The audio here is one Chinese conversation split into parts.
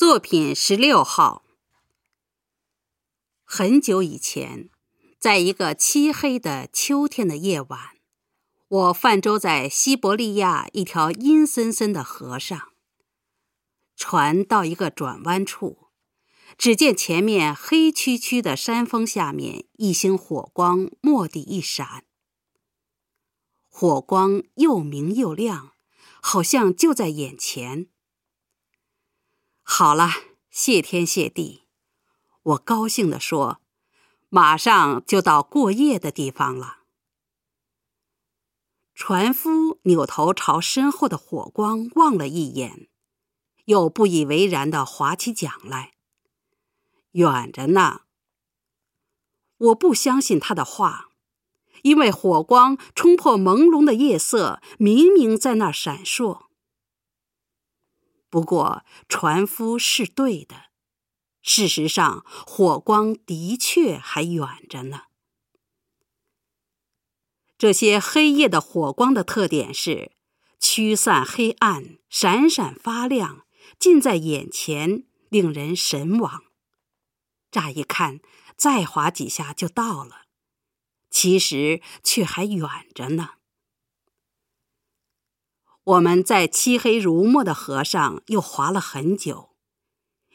作品十六号。很久以前，在一个漆黑的秋天的夜晚，我泛舟在西伯利亚一条阴森森的河上。船到一个转弯处，只见前面黑黢黢的山峰下面，一星火光蓦地一闪。火光又明又亮，好像就在眼前。好了，谢天谢地，我高兴地说：“马上就到过夜的地方了。”船夫扭头朝身后的火光望了一眼，又不以为然地划起桨来。远着呢。我不相信他的话，因为火光冲破朦胧的夜色，明明在那闪烁。不过，船夫是对的。事实上，火光的确还远着呢。这些黑夜的火光的特点是：驱散黑暗，闪闪发亮，近在眼前，令人神往。乍一看，再划几下就到了，其实却还远着呢。我们在漆黑如墨的河上又划了很久，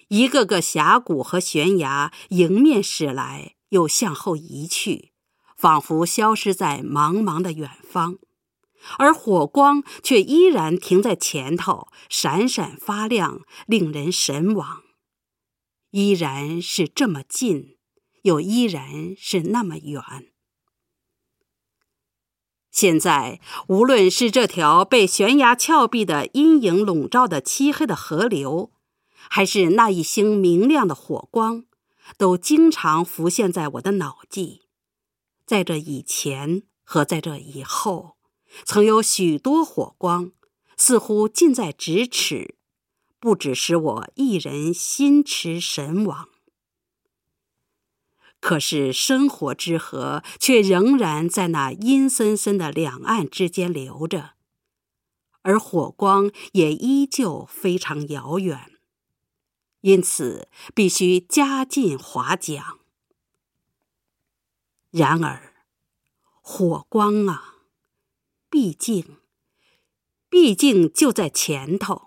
一个个峡谷和悬崖迎面驶来，又向后移去，仿佛消失在茫茫的远方，而火光却依然停在前头，闪闪发亮，令人神往。依然是这么近，又依然是那么远。现在，无论是这条被悬崖峭壁的阴影笼罩的漆黑的河流，还是那一星明亮的火光，都经常浮现在我的脑际。在这以前和在这以后，曾有许多火光，似乎近在咫尺，不只使我一人心驰神往。可是生活之河却仍然在那阴森森的两岸之间流着，而火光也依旧非常遥远，因此必须加进划桨。然而，火光啊，毕竟，毕竟就在前头。